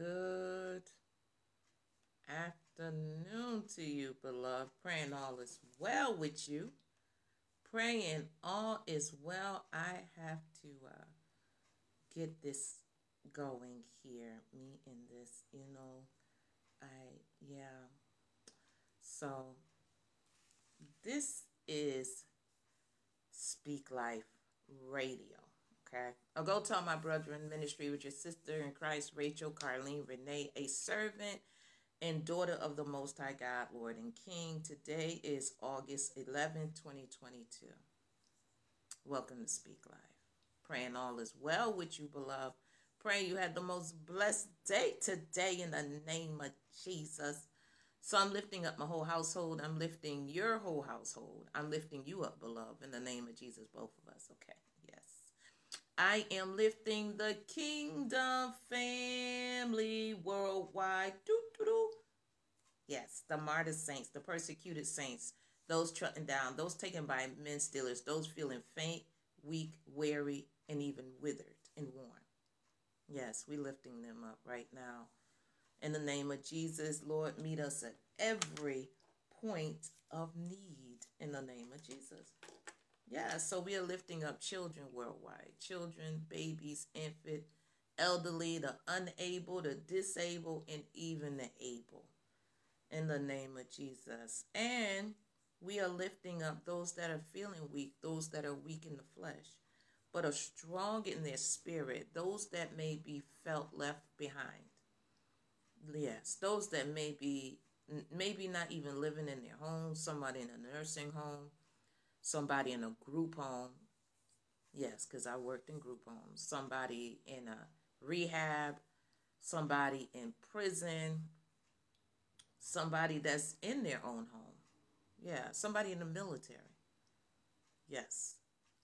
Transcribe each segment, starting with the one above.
Good afternoon to you, beloved. Praying all is well with you. Praying all is well. I have to uh, get this going here. Me and this, you know. I, yeah. So, this is Speak Life Radio. Okay. I'll go tell my brother in ministry with your sister in Christ, Rachel, Carlene, Renee, a servant and daughter of the Most High God, Lord and King. Today is August 11, 2022. Welcome to Speak Life. Praying all is well with you, beloved. Praying you had the most blessed day today in the name of Jesus. So I'm lifting up my whole household. I'm lifting your whole household. I'm lifting you up, beloved, in the name of Jesus, both of us. Okay. I am lifting the kingdom family worldwide. Doo, doo, doo. Yes, the martyr saints, the persecuted saints, those trodden down, those taken by men stealers, those feeling faint, weak, weary, and even withered and worn. Yes, we're lifting them up right now. In the name of Jesus, Lord, meet us at every point of need in the name of Jesus. Yeah, so we are lifting up children worldwide children, babies, infant, elderly, the unable, the disabled, and even the able. In the name of Jesus. And we are lifting up those that are feeling weak, those that are weak in the flesh, but are strong in their spirit, those that may be felt left behind. Yes, those that may be maybe not even living in their home, somebody in a nursing home, somebody in a group home. Yes, because I worked in group homes. Somebody in a rehab, somebody in prison, somebody that's in their own home. Yeah, somebody in the military. Yes,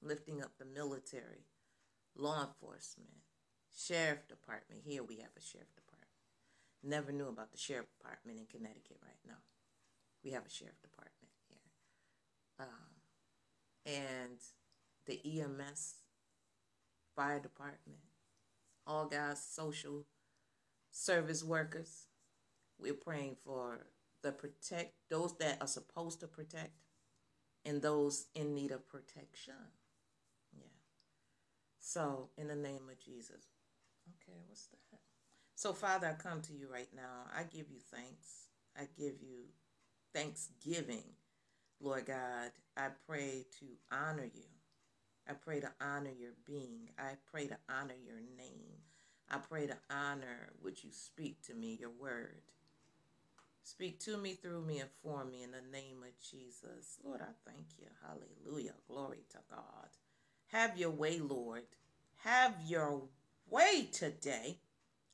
lifting up the military, law enforcement, sheriff department. Here we have a sheriff department. Never knew about the sheriff department in Connecticut right now. We have a sheriff department here. Um, and the EMS, fire department, all guys, social service workers. We're praying for the protect those that are supposed to protect and those in need of protection. Yeah. So in the name of Jesus. Okay, what's that? So Father, I come to you right now. I give you thanks. I give you thanksgiving Lord God, I pray to honor you. I pray to honor your being. I pray to honor your name. I pray to honor what you speak to me, your word. Speak to me, through me, and for me in the name of Jesus. Lord, I thank you. Hallelujah. Glory to God. Have your way, Lord. Have your way today.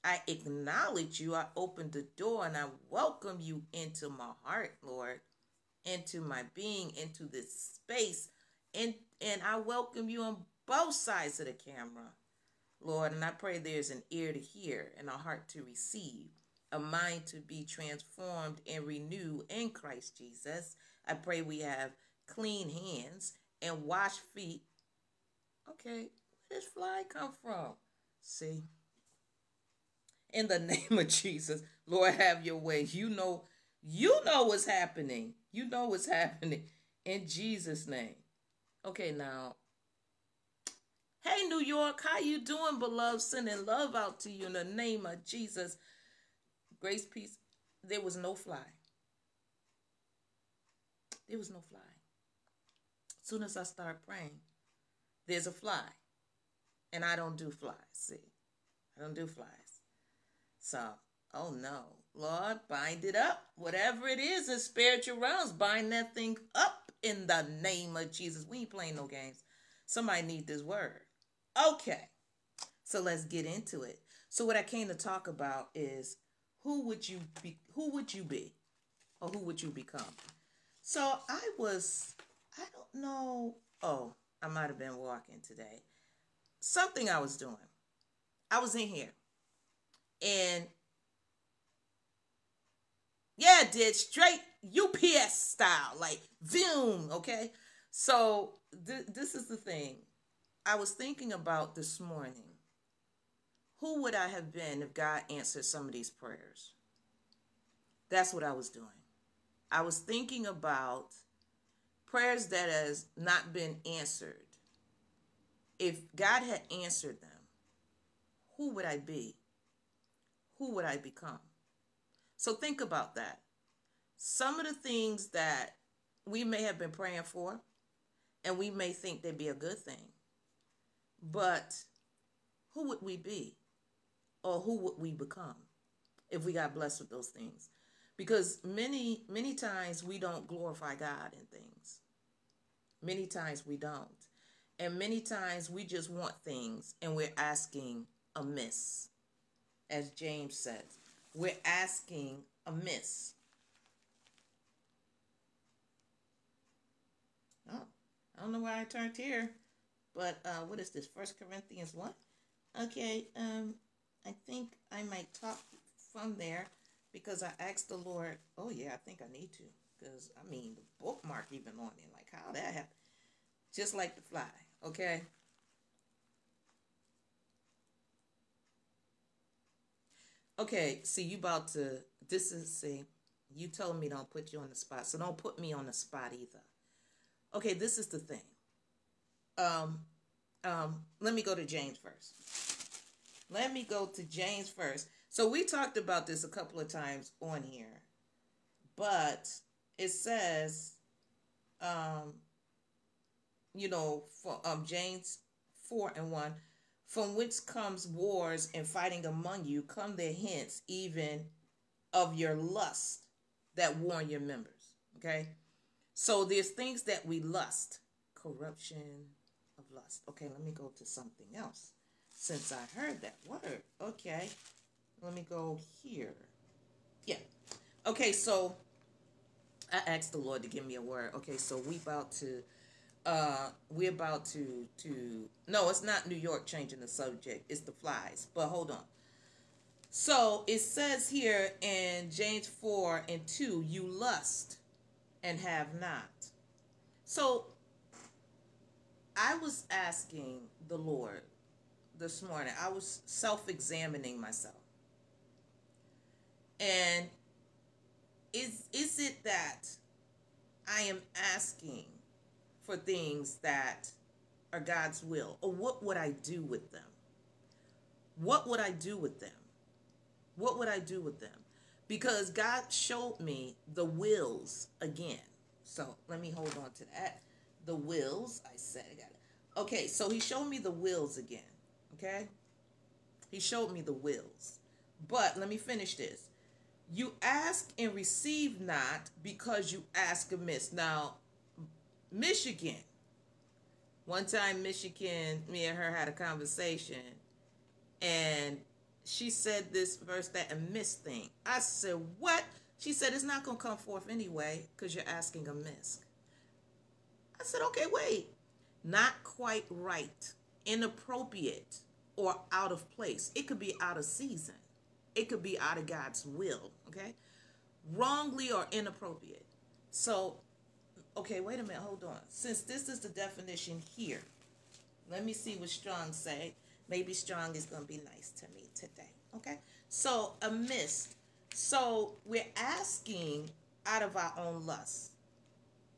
I acknowledge you. I open the door and I welcome you into my heart, Lord into my being, into this space. And, and I welcome you on both sides of the camera, Lord. And I pray there's an ear to hear and a heart to receive, a mind to be transformed and renewed in Christ Jesus. I pray we have clean hands and wash feet. Okay, where does fly come from? See? In the name of Jesus, Lord, have your way. You know you know what's happening. You know what's happening in Jesus' name. Okay, now. Hey, New York, how you doing, beloved? Sending love out to you in the name of Jesus. Grace, peace. There was no fly. There was no fly. As soon as I start praying, there's a fly. And I don't do flies. See, I don't do flies. So, oh no. Lord, bind it up. Whatever it is in spiritual realms, bind that thing up in the name of Jesus. We ain't playing no games. Somebody need this word. Okay. So let's get into it. So what I came to talk about is who would you be who would you be? Or who would you become? So I was I don't know. Oh, I might have been walking today. Something I was doing. I was in here. And yeah, did straight UPS style, like Zoom. Okay, so th- this is the thing. I was thinking about this morning. who would I have been if God answered some of these prayers? That's what I was doing. I was thinking about prayers that has not been answered. If God had answered them, who would I be? Who would I become? So think about that. Some of the things that we may have been praying for, and we may think they'd be a good thing, but who would we be? Or who would we become if we got blessed with those things? Because many, many times we don't glorify God in things. Many times we don't. And many times we just want things and we're asking amiss. As James says, we're asking amiss. Oh, I don't know why I turned here, but uh, what is this? First Corinthians 1? Okay, um, I think I might talk from there because I asked the Lord, oh yeah, I think I need to. Because, I mean, the bookmark even on it, like how that happened. Just like the fly, okay? Okay, see, you about to, this is, see, you told me don't put you on the spot, so don't put me on the spot either. Okay, this is the thing. Um, um, let me go to James first. Let me go to James first. So we talked about this a couple of times on here, but it says, um, you know, for um James four and one, from which comes wars and fighting among you, come the hints even of your lust that warn your members. Okay, so there's things that we lust, corruption of lust. Okay, let me go to something else since I heard that word. Okay. Let me go here. Yeah. Okay, so I asked the Lord to give me a word. Okay, so we about to uh we're about to to no, it's not New York changing the subject. It's the flies. But hold on. So it says here in James 4 and 2, you lust and have not. So I was asking the Lord this morning, I was self examining myself. And is is it that I am asking for things that are God's will? Or what would I do with them? What would I do with them? What would I do with them? Because God showed me the wills again. So let me hold on to that. The wills, I said I got it. Okay, so he showed me the wills again. Okay? He showed me the wills. But let me finish this. You ask and receive not because you ask amiss. Now, Michigan. One time, Michigan, me and her had a conversation, and she said this verse, that amiss thing. I said, What? She said, It's not going to come forth anyway because you're asking amiss. I said, Okay, wait. Not quite right, inappropriate, or out of place. It could be out of season. It could be out of God's will, okay? Wrongly or inappropriate. So, okay, wait a minute, hold on. Since this is the definition here, let me see what Strong say. Maybe Strong is going to be nice to me today, okay? So, amiss. So, we're asking out of our own lust.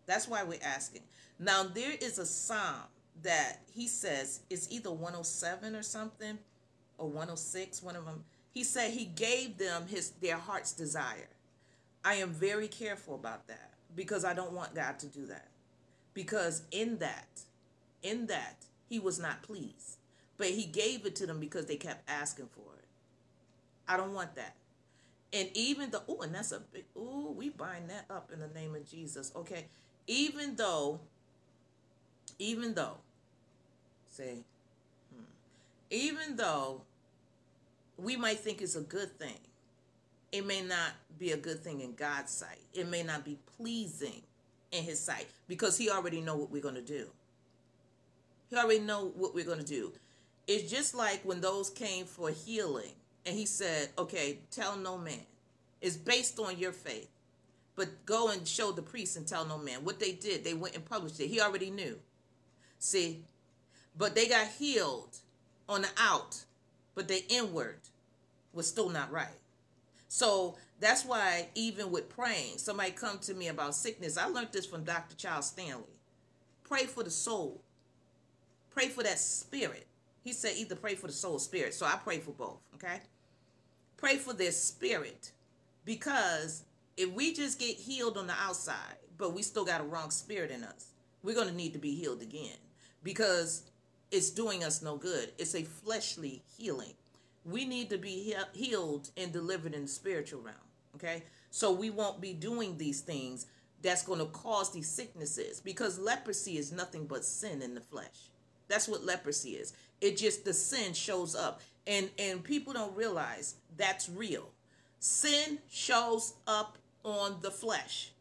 That's why we're asking. Now, there is a psalm that he says it's either 107 or something, or 106, one of them he said he gave them his their heart's desire. I am very careful about that because I don't want God to do that. Because in that, in that, he was not pleased. But he gave it to them because they kept asking for it. I don't want that. And even the oh, and that's a big, oh, we bind that up in the name of Jesus. Okay. Even though, even though, say, hmm, even though we might think is a good thing. It may not be a good thing in God's sight. It may not be pleasing in his sight because he already know what we're going to do. He already know what we're going to do. It's just like when those came for healing and he said, "Okay, tell no man." It's based on your faith. But go and show the priest and tell no man. What they did, they went and published it. He already knew. See? But they got healed on the out but the inward was still not right. So that's why even with praying, somebody come to me about sickness. I learned this from Dr. Charles Stanley. Pray for the soul. Pray for that spirit. He said either pray for the soul spirit. So I pray for both, okay? Pray for their spirit because if we just get healed on the outside, but we still got a wrong spirit in us, we're going to need to be healed again because it's doing us no good. It's a fleshly healing. We need to be he- healed and delivered in the spiritual realm, okay? So we won't be doing these things that's going to cause these sicknesses because leprosy is nothing but sin in the flesh. That's what leprosy is. It just the sin shows up and and people don't realize that's real. Sin shows up on the flesh.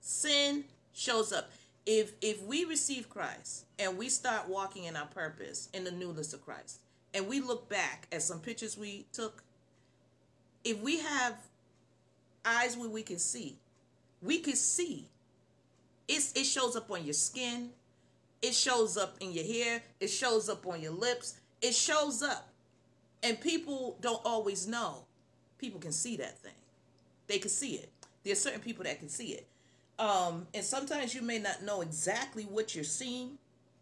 Sin shows up. If if we receive Christ and we start walking in our purpose in the newness of Christ, and we look back at some pictures we took, if we have eyes where we can see, we can see. It's, it shows up on your skin. It shows up in your hair. It shows up on your lips. It shows up. And people don't always know. People can see that thing. They can see it. There's certain people that can see it. Um, and sometimes you may not know exactly what you're seeing.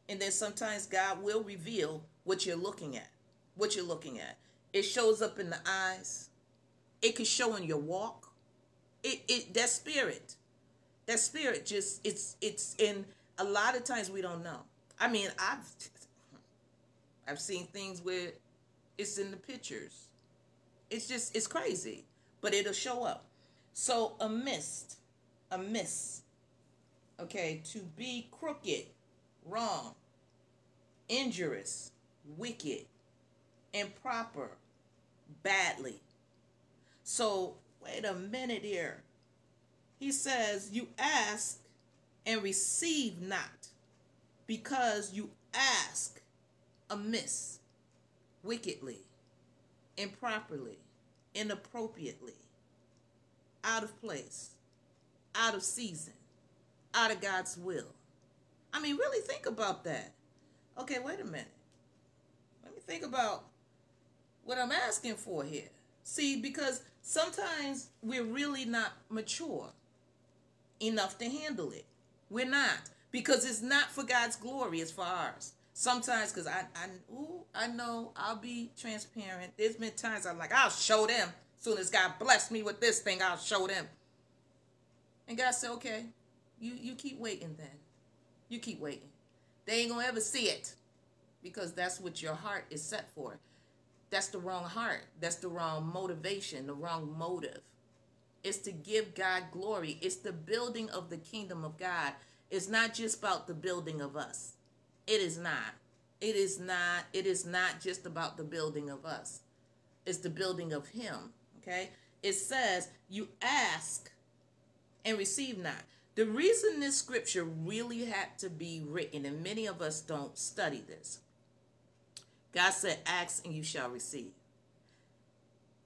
And then sometimes God will reveal what you're looking at what you're looking at. It shows up in the eyes. It can show in your walk. It it that spirit. That spirit just it's it's in a lot of times we don't know. I mean, I've I've seen things where it's in the pictures. It's just it's crazy, but it'll show up. So a mist, a miss. Okay, to be crooked, wrong, injurious, wicked, improper, badly. So, wait a minute here. He says, You ask and receive not, because you ask amiss, wickedly, improperly, inappropriately, out of place, out of season, out of God's will. I mean, really think about that. Okay, wait a minute. Let me think about what I'm asking for here. See, because sometimes we're really not mature enough to handle it. We're not. Because it's not for God's glory, it's for ours. Sometimes, because I, I, ooh, I know I'll be transparent. There's been times I'm like, I'll show them. Soon as God bless me with this thing, I'll show them. And God said, okay, you, you keep waiting then. You keep waiting. They ain't going to ever see it because that's what your heart is set for. That's the wrong heart. That's the wrong motivation, the wrong motive. It's to give God glory. It's the building of the kingdom of God. It's not just about the building of us. It is not. It is not. It is not just about the building of us. It's the building of Him. Okay? It says, You ask and receive not. The reason this scripture really had to be written, and many of us don't study this, God said, Ask and you shall receive.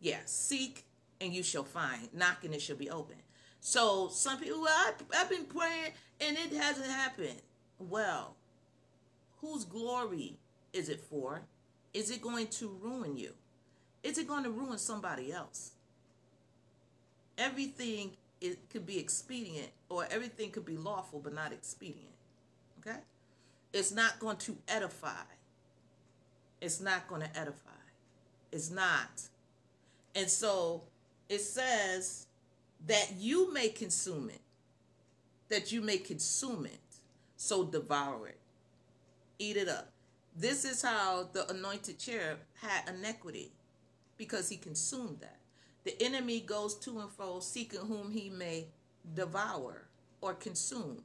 Yeah, seek and you shall find. Knock and it shall be open. So some people, well, I, I've been praying and it hasn't happened. Well, whose glory is it for? Is it going to ruin you? Is it going to ruin somebody else? Everything it could be expedient or everything could be lawful but not expedient. Okay? It's not going to edify it's not going to edify. It's not. And so it says that you may consume it, that you may consume it, so devour it, eat it up. This is how the anointed cherub had iniquity because he consumed that. The enemy goes to and fro seeking whom he may devour or consume,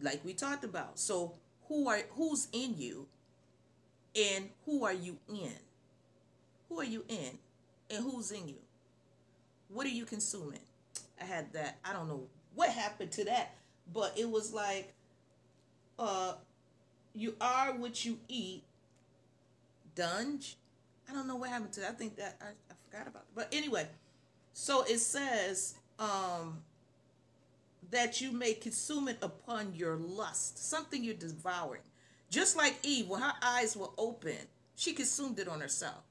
like we talked about. So who are who's in you and who are you in? Who are you in? And who's in you? What are you consuming? I had that. I don't know what happened to that, but it was like uh you are what you eat. Dunge. I don't know what happened to that. I think that I, I forgot about it. But anyway, so it says um that you may consume it upon your lust, something you're devouring. Just like Eve, when her eyes were open, she consumed it on herself.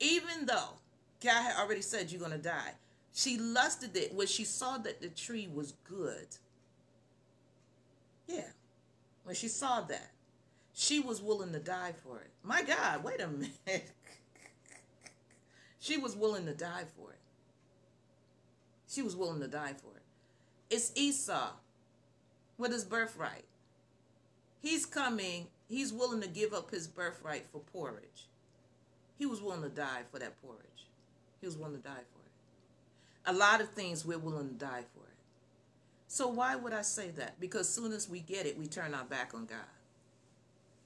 Even though God had already said you're going to die, she lusted it when she saw that the tree was good. Yeah. When she saw that, she was willing to die for it. My God, wait a minute. she was willing to die for it. She was willing to die for it. It's Esau with his birthright. He's coming, he's willing to give up his birthright for porridge. He was willing to die for that porridge. He was willing to die for it. A lot of things we're willing to die for it. So why would I say that? Because soon as we get it, we turn our back on God.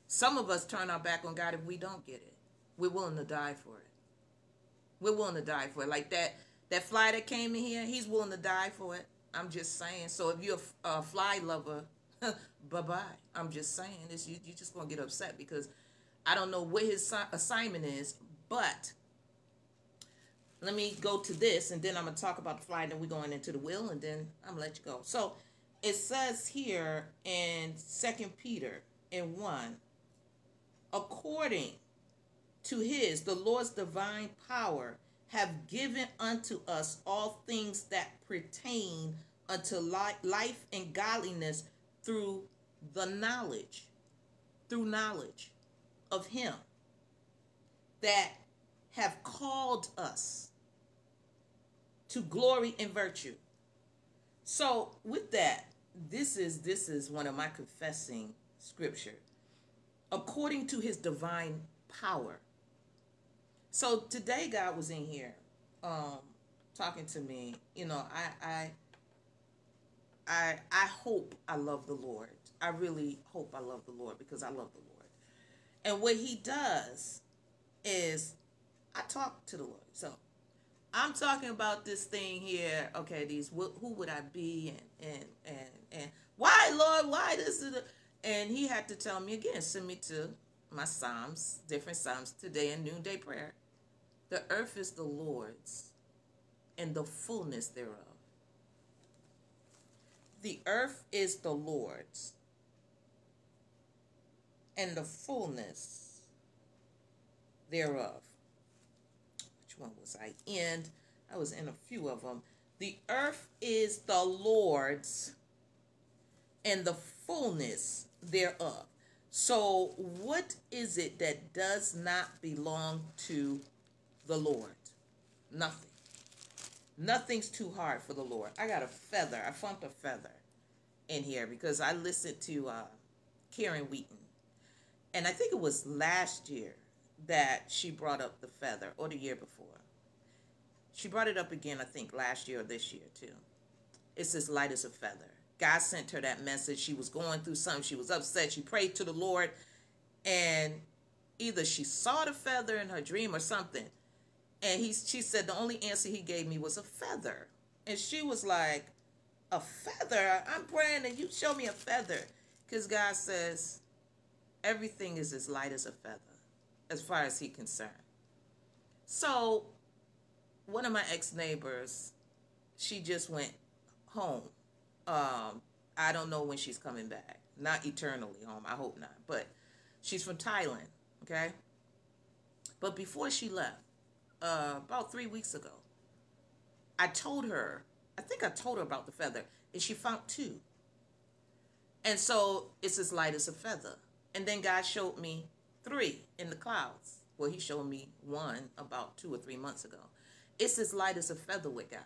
Some of us turn our back on God if we don't get it. We're willing to die for it. We're willing to die for it. Like that that fly that came in here, he's willing to die for it. I'm just saying. So if you're a, a fly lover, bye bye. I'm just saying this. You you just gonna get upset because I don't know what his assignment is, but let me go to this and then I'm gonna talk about the fly. And then we're going into the will, and then I'm gonna let you go. So it says here in Second Peter in one according to his, the Lord's divine power, have given unto us all things that pertain unto life and godliness through the knowledge, through knowledge of him that have called us to glory and virtue. So with that, this is this is one of my confessing scripture according to his divine power. So today God was in here um talking to me. You know, I I I I hope I love the Lord. I really hope I love the Lord because I love the Lord. And what he does is I talk to the Lord. So I'm talking about this thing here. Okay, these who would I be and and and and why Lord, why this is and he had to tell me again, send me to my Psalms, different Psalms today in noonday prayer. The earth is the Lord's and the fullness thereof. The earth is the Lord's and the fullness thereof. Which one was I in? I was in a few of them. The earth is the Lord's and the fullness thereof. So, what is it that does not belong to the Lord? Nothing. Nothing's too hard for the Lord. I got a feather. I found a feather in here because I listened to uh, Karen Wheaton. And I think it was last year that she brought up the feather, or the year before. She brought it up again, I think, last year or this year, too. It's as light as a feather. God sent her that message. She was going through something. She was upset. She prayed to the Lord. And either she saw the feather in her dream or something. And he, she said, the only answer he gave me was a feather. And she was like, a feather? I'm praying and you show me a feather. Because God says, everything is as light as a feather, as far as He's concerned. So, one of my ex neighbors, she just went home um, I don't know when she's coming back. Not eternally home. I hope not. But she's from Thailand. Okay. But before she left, uh, about three weeks ago, I told her. I think I told her about the feather, and she found two. And so it's as light as a feather. And then God showed me three in the clouds. Well, He showed me one about two or three months ago. It's as light as a feather with God.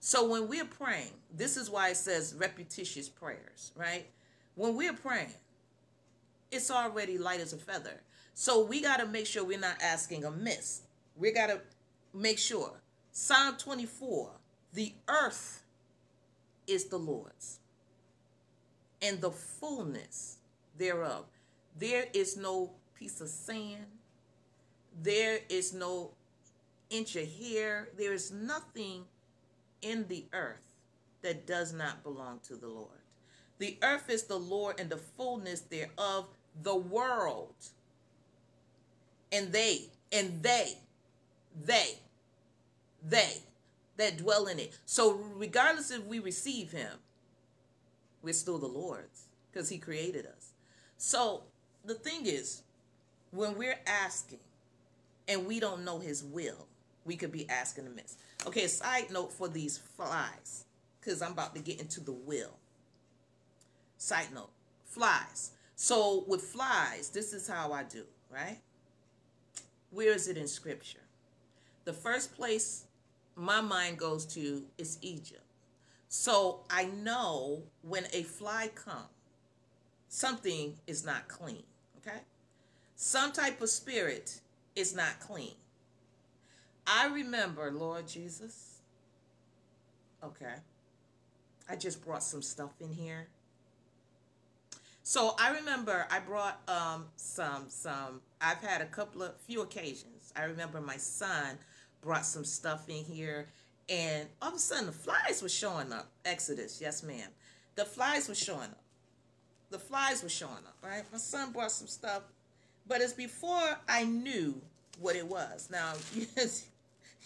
So when we're praying, this is why it says repetitious prayers, right? When we're praying, it's already light as a feather. So we got to make sure we're not asking amiss. We got to make sure. Psalm 24 the earth is the Lord's and the fullness thereof. There is no piece of sand, there is no inch of hair, there is nothing in the earth that does not belong to the Lord. The earth is the Lord and the fullness thereof, the world. And they, and they, they, they that dwell in it. So, regardless if we receive Him, we're still the Lord's because He created us. So, the thing is, when we're asking and we don't know his will, we could be asking amiss. Okay, side note for these flies, because I'm about to get into the will. Side note, flies. So with flies, this is how I do, right? Where is it in scripture? The first place my mind goes to is Egypt. So I know when a fly comes, something is not clean, okay? Some type of spirit is not clean. I remember, Lord Jesus, okay, I just brought some stuff in here. So I remember I brought um, some, some, I've had a couple of, few occasions. I remember my son brought some stuff in here and all of a sudden the flies were showing up. Exodus, yes ma'am. The flies were showing up. The flies were showing up, right? My son brought some stuff, but it's before I knew what it was. Now, yes,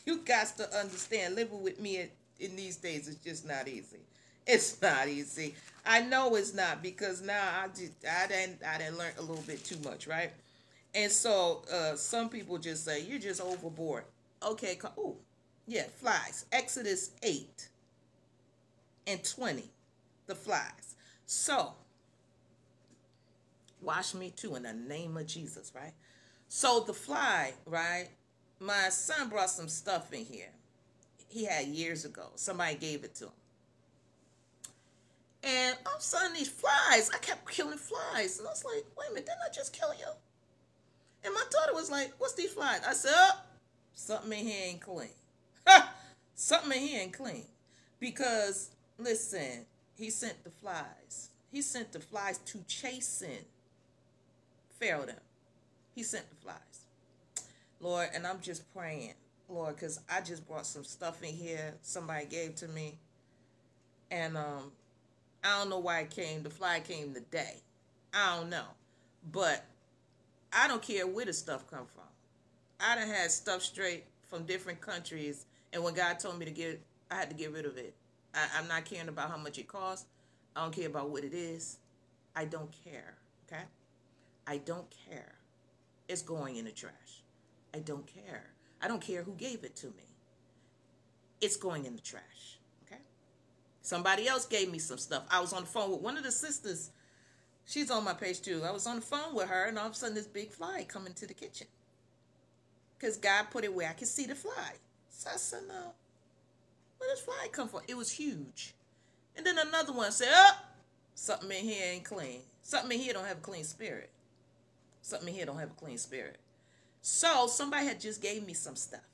you got to understand, living with me in these days is just not easy. It's not easy. I know it's not because now I just I didn't I didn't learn a little bit too much, right? And so uh, some people just say you're just overboard. Okay, oh, yeah, flies. Exodus 8 and 20, the flies. So, wash me too in the name of Jesus, right? So the fly, right? My son brought some stuff in here. He had years ago. Somebody gave it to him. And all of a sudden, these flies, I kept killing flies. And I was like, wait a minute, didn't I just kill you? And my daughter was like, what's these flies? I said, oh, something in here ain't clean. something in here ain't clean. Because, listen, he sent the flies. He sent the flies to chasten Pharaoh him. He sent the flies. Lord, and I'm just praying, Lord, because I just brought some stuff in here somebody gave to me. And um, I don't know why it came. The fly came today. I don't know. But I don't care where the stuff come from. I done had stuff straight from different countries and when God told me to get, I had to get rid of it. I, I'm not caring about how much it costs. I don't care about what it is. I don't care. Okay? I don't care. It's going in the trash. I don't care. I don't care who gave it to me. It's going in the trash. Okay? Somebody else gave me some stuff. I was on the phone with one of the sisters. She's on my page too. I was on the phone with her, and all of a sudden, this big fly come into the kitchen. Because God put it where I could see the fly. So I said, no. Where does fly come from? It was huge. And then another one said, oh, something in here ain't clean. Something in here don't have a clean spirit. Something in here don't have a clean spirit. So somebody had just gave me some stuff.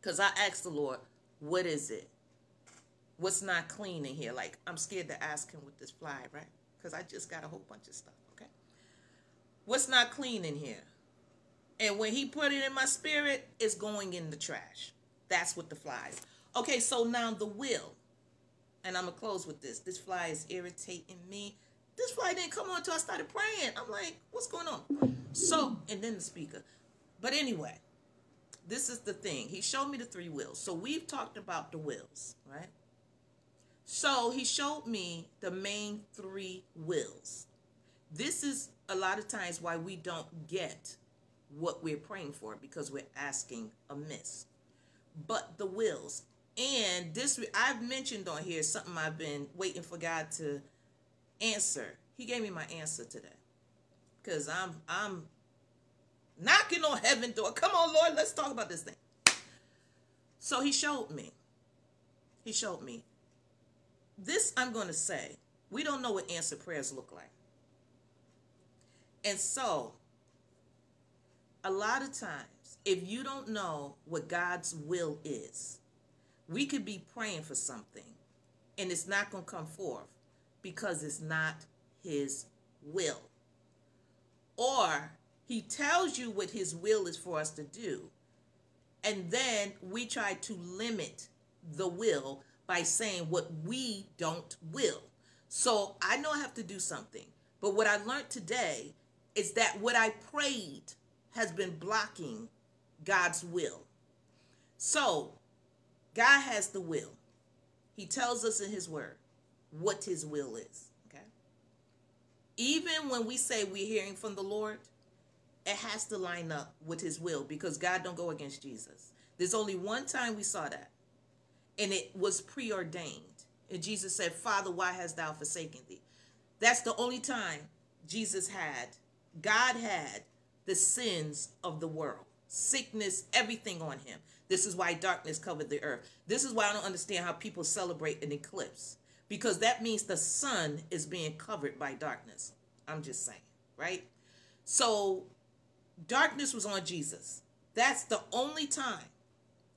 Because I asked the Lord, what is it? What's not clean in here? Like, I'm scared to ask him with this fly, right? Because I just got a whole bunch of stuff, okay? What's not clean in here? And when he put it in my spirit, it's going in the trash. That's what the flies. Okay, so now the will. And I'm going to close with this. This fly is irritating me. This fly didn't come on until I started praying. I'm like, what's going on? So, and then the speaker. But anyway, this is the thing. He showed me the three wills. So we've talked about the wills, right? So he showed me the main three wills. This is a lot of times why we don't get what we're praying for because we're asking amiss. But the wills. And this, I've mentioned on here something I've been waiting for God to answer. He gave me my answer today. Because I'm, I'm knocking on heaven door. Come on, Lord, let's talk about this thing. So he showed me. He showed me. This I'm going to say. We don't know what answer prayers look like. And so a lot of times, if you don't know what God's will is, we could be praying for something and it's not going to come forth because it's not his will. Or he tells you what his will is for us to do. And then we try to limit the will by saying what we don't will. So I know I have to do something. But what I learned today is that what I prayed has been blocking God's will. So, God has the will. He tells us in his word what his will is, okay? Even when we say we're hearing from the Lord, it has to line up with his will because God don't go against Jesus. There's only one time we saw that. And it was preordained. And Jesus said, Father, why hast thou forsaken thee? That's the only time Jesus had, God had the sins of the world, sickness, everything on him. This is why darkness covered the earth. This is why I don't understand how people celebrate an eclipse because that means the sun is being covered by darkness. I'm just saying, right? So darkness was on Jesus. That's the only time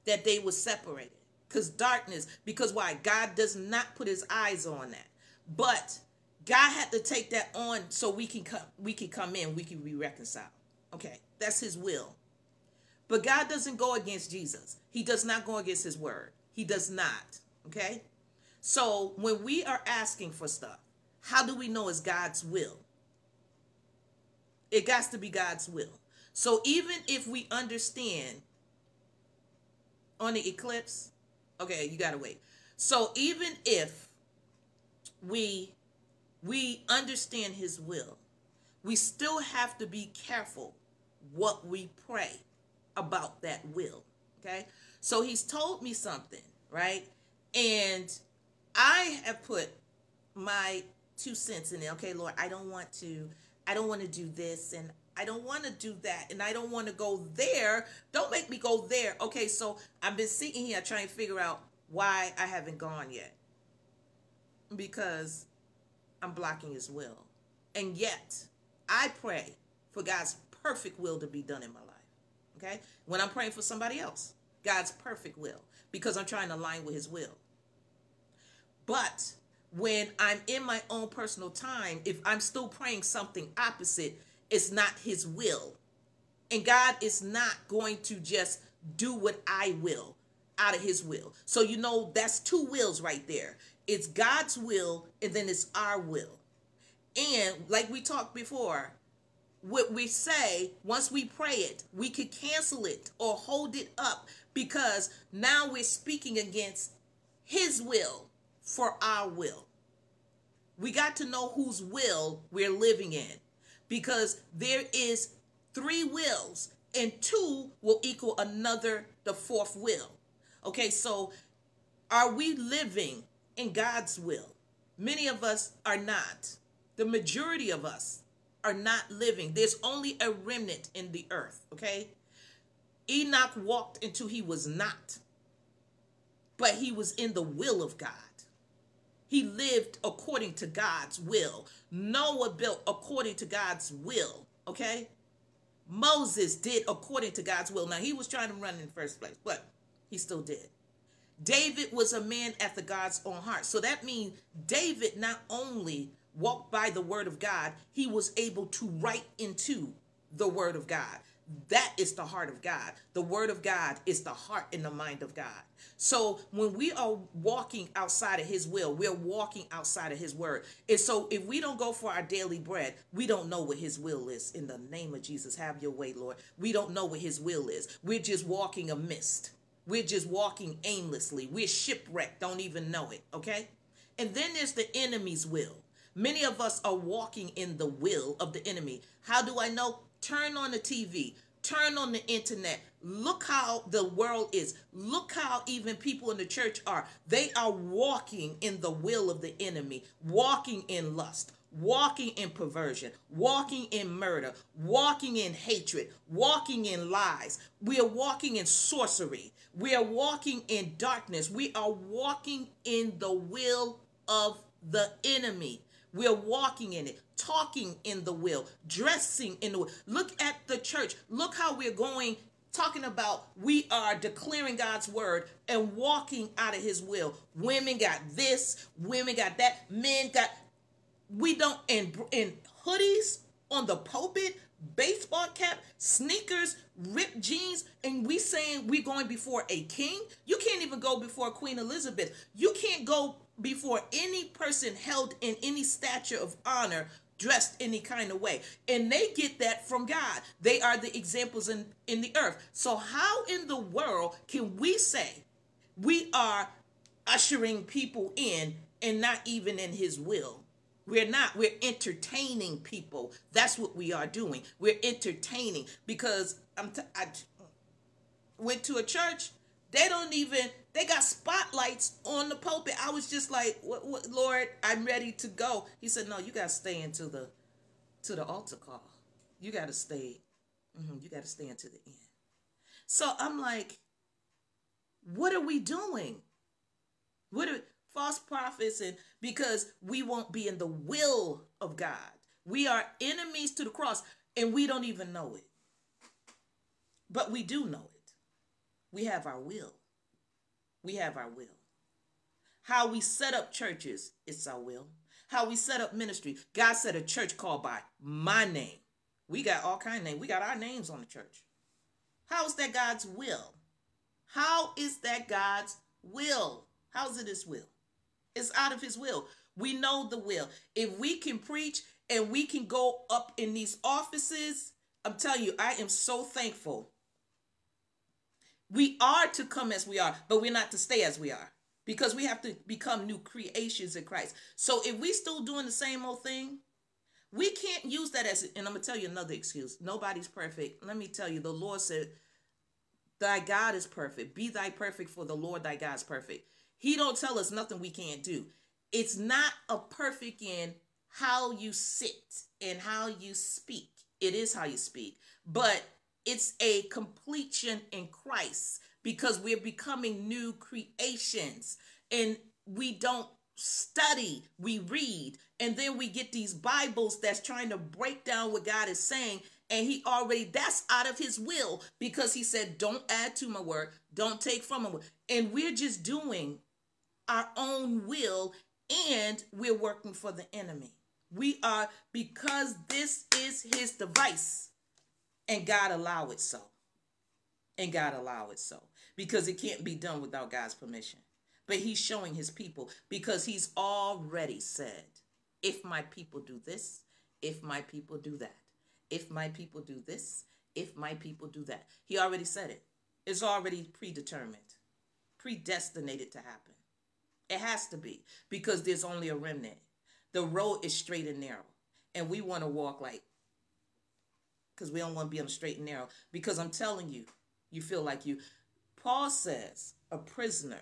that they were separated. Because darkness, because why? God does not put his eyes on that. But God had to take that on so we can come we can come in, we can be reconciled. Okay, that's his will. But God doesn't go against Jesus. He does not go against his word. He does not. Okay? So when we are asking for stuff, how do we know it's God's will? It got to be God's will. So even if we understand on the eclipse, okay, you got to wait. So even if we we understand his will, we still have to be careful what we pray about that will, okay? So he's told me something, right? And I have put my two cents in there. Okay, Lord, I don't want to I don't want to do this and I don't want to do that and I don't want to go there. Don't make me go there. Okay, so I've been sitting here trying to figure out why I haven't gone yet. Because I'm blocking his will. And yet, I pray for God's perfect will to be done in my life. Okay? When I'm praying for somebody else, God's perfect will because I'm trying to align with his will. But when I'm in my own personal time, if I'm still praying something opposite, it's not his will. And God is not going to just do what I will out of his will. So, you know, that's two wills right there. It's God's will and then it's our will. And like we talked before, what we say, once we pray it, we could cancel it or hold it up because now we're speaking against his will for our will. We got to know whose will we're living in because there is three wills and two will equal another the fourth will. Okay, so are we living in God's will? Many of us are not. The majority of us are not living. There's only a remnant in the earth, okay? Enoch walked until he was not, but he was in the will of God. He lived according to God's will. Noah built according to God's will. Okay? Moses did according to God's will. Now, he was trying to run in the first place, but he still did. David was a man after God's own heart. So that means David not only walked by the word of God, he was able to write into the word of God. That is the heart of God. The word of God is the heart and the mind of God. So when we are walking outside of his will, we're walking outside of his word. And so if we don't go for our daily bread, we don't know what his will is. In the name of Jesus, have your way, Lord. We don't know what his will is. We're just walking amidst. We're just walking aimlessly. We're shipwrecked, don't even know it, okay? And then there's the enemy's will. Many of us are walking in the will of the enemy. How do I know? Turn on the TV, turn on the internet. Look how the world is. Look how even people in the church are. They are walking in the will of the enemy, walking in lust, walking in perversion, walking in murder, walking in hatred, walking in lies. We are walking in sorcery. We are walking in darkness. We are walking in the will of the enemy. We're walking in it, talking in the will, dressing in the will. Look at the church. Look how we're going, talking about we are declaring God's word and walking out of his will. Women got this, women got that, men got, we don't, in, in hoodies on the pulpit, baseball cap, sneakers, ripped jeans, and we saying we're going before a king. You can't even go before Queen Elizabeth. You can't go before any person held in any stature of honor dressed any kind of way and they get that from god they are the examples in in the earth so how in the world can we say we are ushering people in and not even in his will We're not. We're entertaining people. That's what we are doing. We're entertaining because I'm. T- I went to a church. They don't even. They got spotlights on the pulpit. I was just like, what, what, Lord, I'm ready to go. He said, No, you got to stay into the to the altar call. You got to stay. Mm-hmm, you got to stay until the end. So I'm like, what are we doing? What are false prophets and because we won't be in the will of God. We are enemies to the cross and we don't even know it. But we do know it. We have our will. We have our will. How we set up churches, it's our will. How we set up ministry. God set a church called by my name. We got all kind of names. We got our names on the church. How is that God's will? How is that God's will? How is it his will? It's out of his will. We know the will. If we can preach and we can go up in these offices, I'm telling you, I am so thankful. We are to come as we are, but we're not to stay as we are because we have to become new creations in Christ. So if we still doing the same old thing, we can't use that as, and I'm going to tell you another excuse. Nobody's perfect. Let me tell you, the Lord said, thy God is perfect. Be thy perfect for the Lord thy God is perfect. He don't tell us nothing we can't do. It's not a perfect in how you sit and how you speak. It is how you speak, but it's a completion in Christ because we're becoming new creations and we don't study, we read, and then we get these Bibles that's trying to break down what God is saying. And he already, that's out of his will because he said, don't add to my word, don't take from my word. And we're just doing our own will and we're working for the enemy. We are because this is his device and God allow it so. And God allow it so because it can't be done without God's permission. But he's showing his people because he's already said, if my people do this, if my people do that, if my people do this, if my people do that. He already said it. It's already predetermined, predestinated to happen. It has to be because there's only a remnant. The road is straight and narrow, and we want to walk like because we don't want to be on the straight and narrow. Because I'm telling you, you feel like you. Paul says a prisoner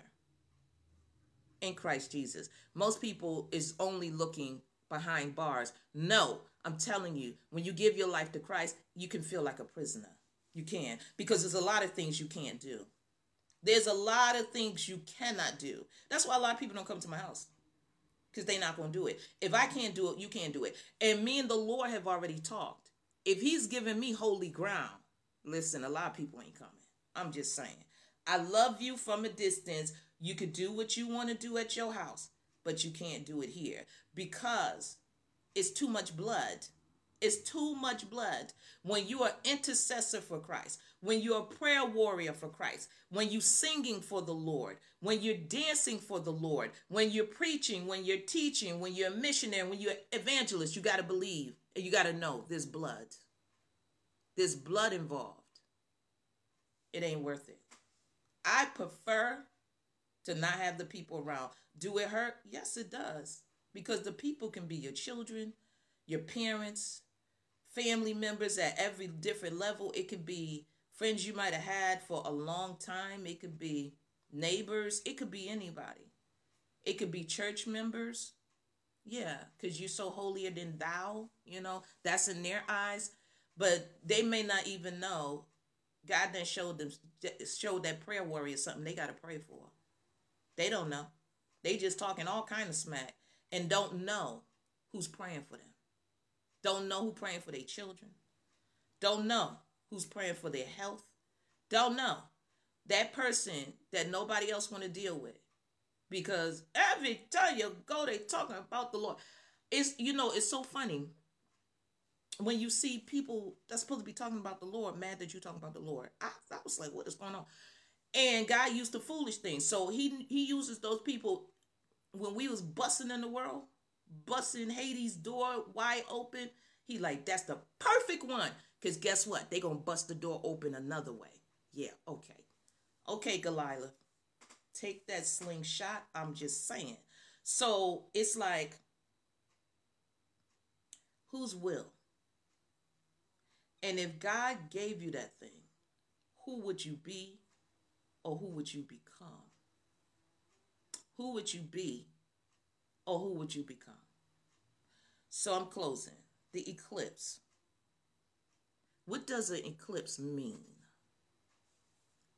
in Christ Jesus. Most people is only looking behind bars. No, I'm telling you, when you give your life to Christ, you can feel like a prisoner. You can because there's a lot of things you can't do. There's a lot of things you cannot do. That's why a lot of people don't come to my house because they're not going to do it. If I can't do it, you can't do it. And me and the Lord have already talked. If He's giving me holy ground, listen, a lot of people ain't coming. I'm just saying. I love you from a distance. You could do what you want to do at your house, but you can't do it here because it's too much blood. It's too much blood. When you are intercessor for Christ, when you're a prayer warrior for Christ, when you're singing for the Lord, when you're dancing for the Lord, when you're preaching, when you're teaching, when you're a missionary, when you're evangelist, you got to believe and you got to know there's blood. There's blood involved. It ain't worth it. I prefer to not have the people around. Do it hurt? Yes, it does. Because the people can be your children, your parents, family members at every different level. It could be friends you might have had for a long time. It could be neighbors. It could be anybody. It could be church members. Yeah, because you're so holier than thou, you know, that's in their eyes. But they may not even know God then showed them showed that prayer warrior something they gotta pray for. They don't know. They just talking all kind of smack and don't know who's praying for them. Don't know who praying for their children. Don't know who's praying for their health. Don't know. That person that nobody else want to deal with. Because every time you go, they talking about the Lord. It's you know, it's so funny when you see people that's supposed to be talking about the Lord mad that you're talking about the Lord. I, I was like, what is going on? And God used the foolish things. So he he uses those people when we was busting in the world, busting Hades' door wide open. He like, that's the perfect one. Because guess what? They going to bust the door open another way. Yeah, okay. Okay, Goliath. Take that slingshot. I'm just saying. So it's like, Whose will? And if God gave you that thing, who would you be or who would you become? Who would you be or who would you become? So I'm closing. The eclipse. What does an eclipse mean?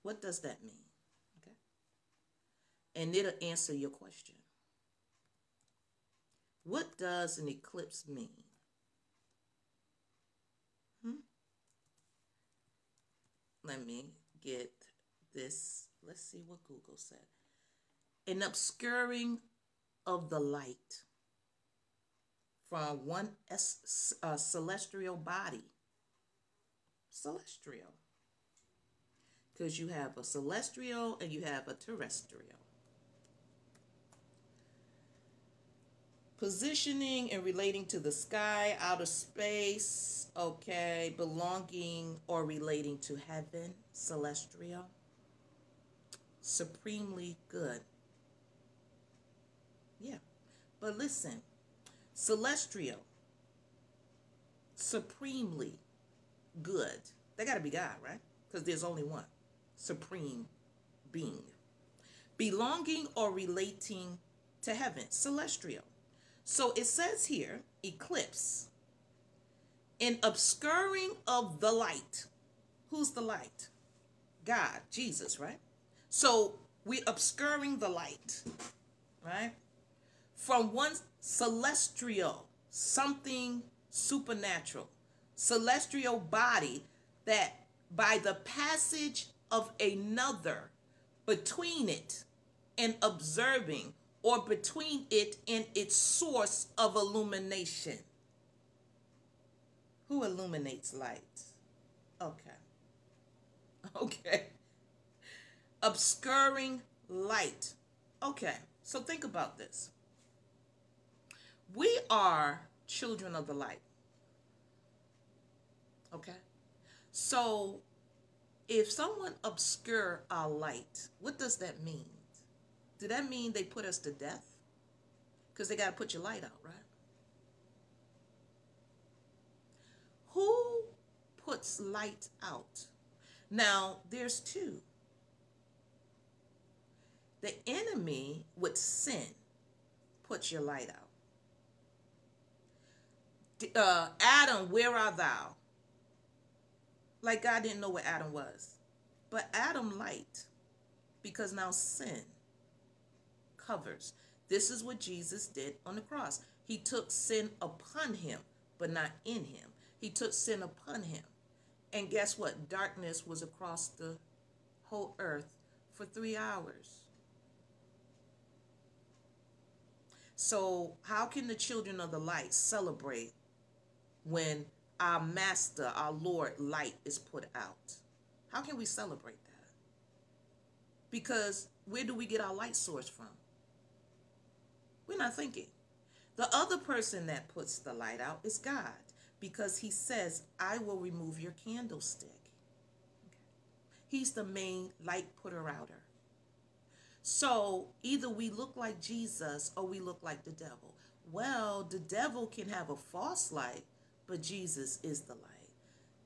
What does that mean? Okay. And it'll answer your question. What does an eclipse mean? Hmm? Let me get this. Let's see what Google said. An obscuring of the light from one uh, celestial body. Celestial. Because you have a celestial and you have a terrestrial. Positioning and relating to the sky, outer space, okay, belonging or relating to heaven, celestial, supremely good. Yeah, but listen, celestial, supremely good. They got to be God, right? Because there's only one supreme being. Belonging or relating to heaven, celestial. So it says here, eclipse, an obscuring of the light. Who's the light? God, Jesus, right? So we obscuring the light, right? From one celestial, something supernatural, celestial body that by the passage of another between it and observing or between it and its source of illumination. Who illuminates light? Okay. Okay. Obscuring light. Okay. So think about this. We are children of the light. Okay. So if someone obscure our light, what does that mean? Do that mean they put us to death? Because they got to put your light out, right? Who puts light out? Now, there's two. The enemy with sin puts your light out. Uh, Adam, where art thou? Like God didn't know where Adam was. But Adam light because now sin covers. This is what Jesus did on the cross. He took sin upon him, but not in him. He took sin upon him. And guess what? Darkness was across the whole earth for three hours. So, how can the children of the light celebrate when our master, our Lord, light is put out? How can we celebrate that? Because where do we get our light source from? We're not thinking. The other person that puts the light out is God because he says, I will remove your candlestick. He's the main light putter outer. So either we look like Jesus or we look like the devil. Well, the devil can have a false light, but Jesus is the light.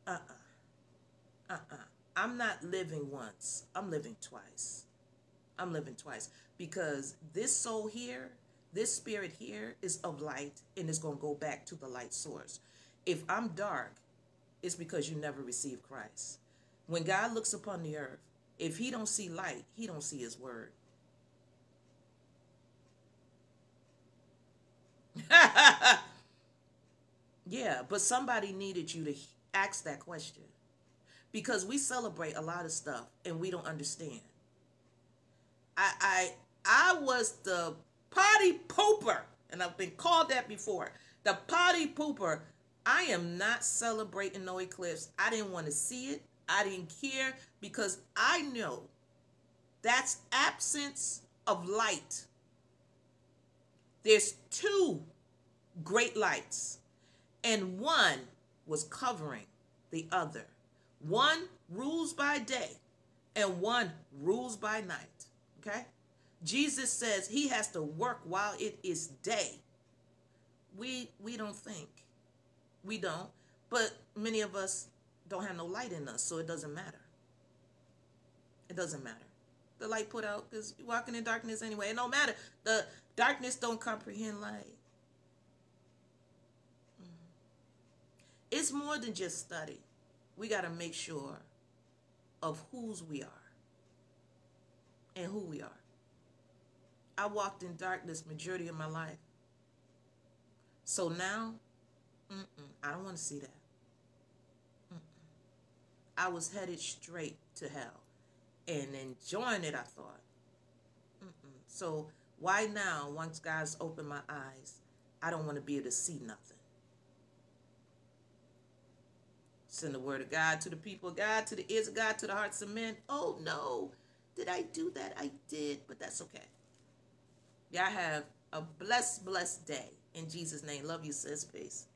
Uh uh-uh. uh. Uh uh. I'm not living once, I'm living twice. I'm living twice because this soul here this spirit here is of light and is going to go back to the light source. If I'm dark, it's because you never received Christ. When God looks upon the earth, if he don't see light, he don't see his word. yeah, but somebody needed you to ask that question. Because we celebrate a lot of stuff and we don't understand. I I I was the potty pooper, and I've been called that before. The potty pooper. I am not celebrating no eclipse. I didn't want to see it. I didn't care because I know that's absence of light. There's two great lights, and one was covering the other. One rules by day, and one rules by night. Okay? Jesus says he has to work while it is day. We we don't think. We don't. But many of us don't have no light in us, so it doesn't matter. It doesn't matter. The light put out because you're walking in darkness anyway. It don't matter. The darkness don't comprehend light. It's more than just study. We got to make sure of whose we are and who we are. I walked in darkness majority of my life. So now, I don't want to see that. Mm-mm. I was headed straight to hell and enjoying it, I thought. So why now, once God's opened my eyes, I don't want to be able to see nothing? Send the word of God to the people of God, to the ears of God, to the hearts of men. Oh no, did I do that? I did, but that's okay. Y'all have a blessed, blessed day. In Jesus' name. Love you, sis. Peace.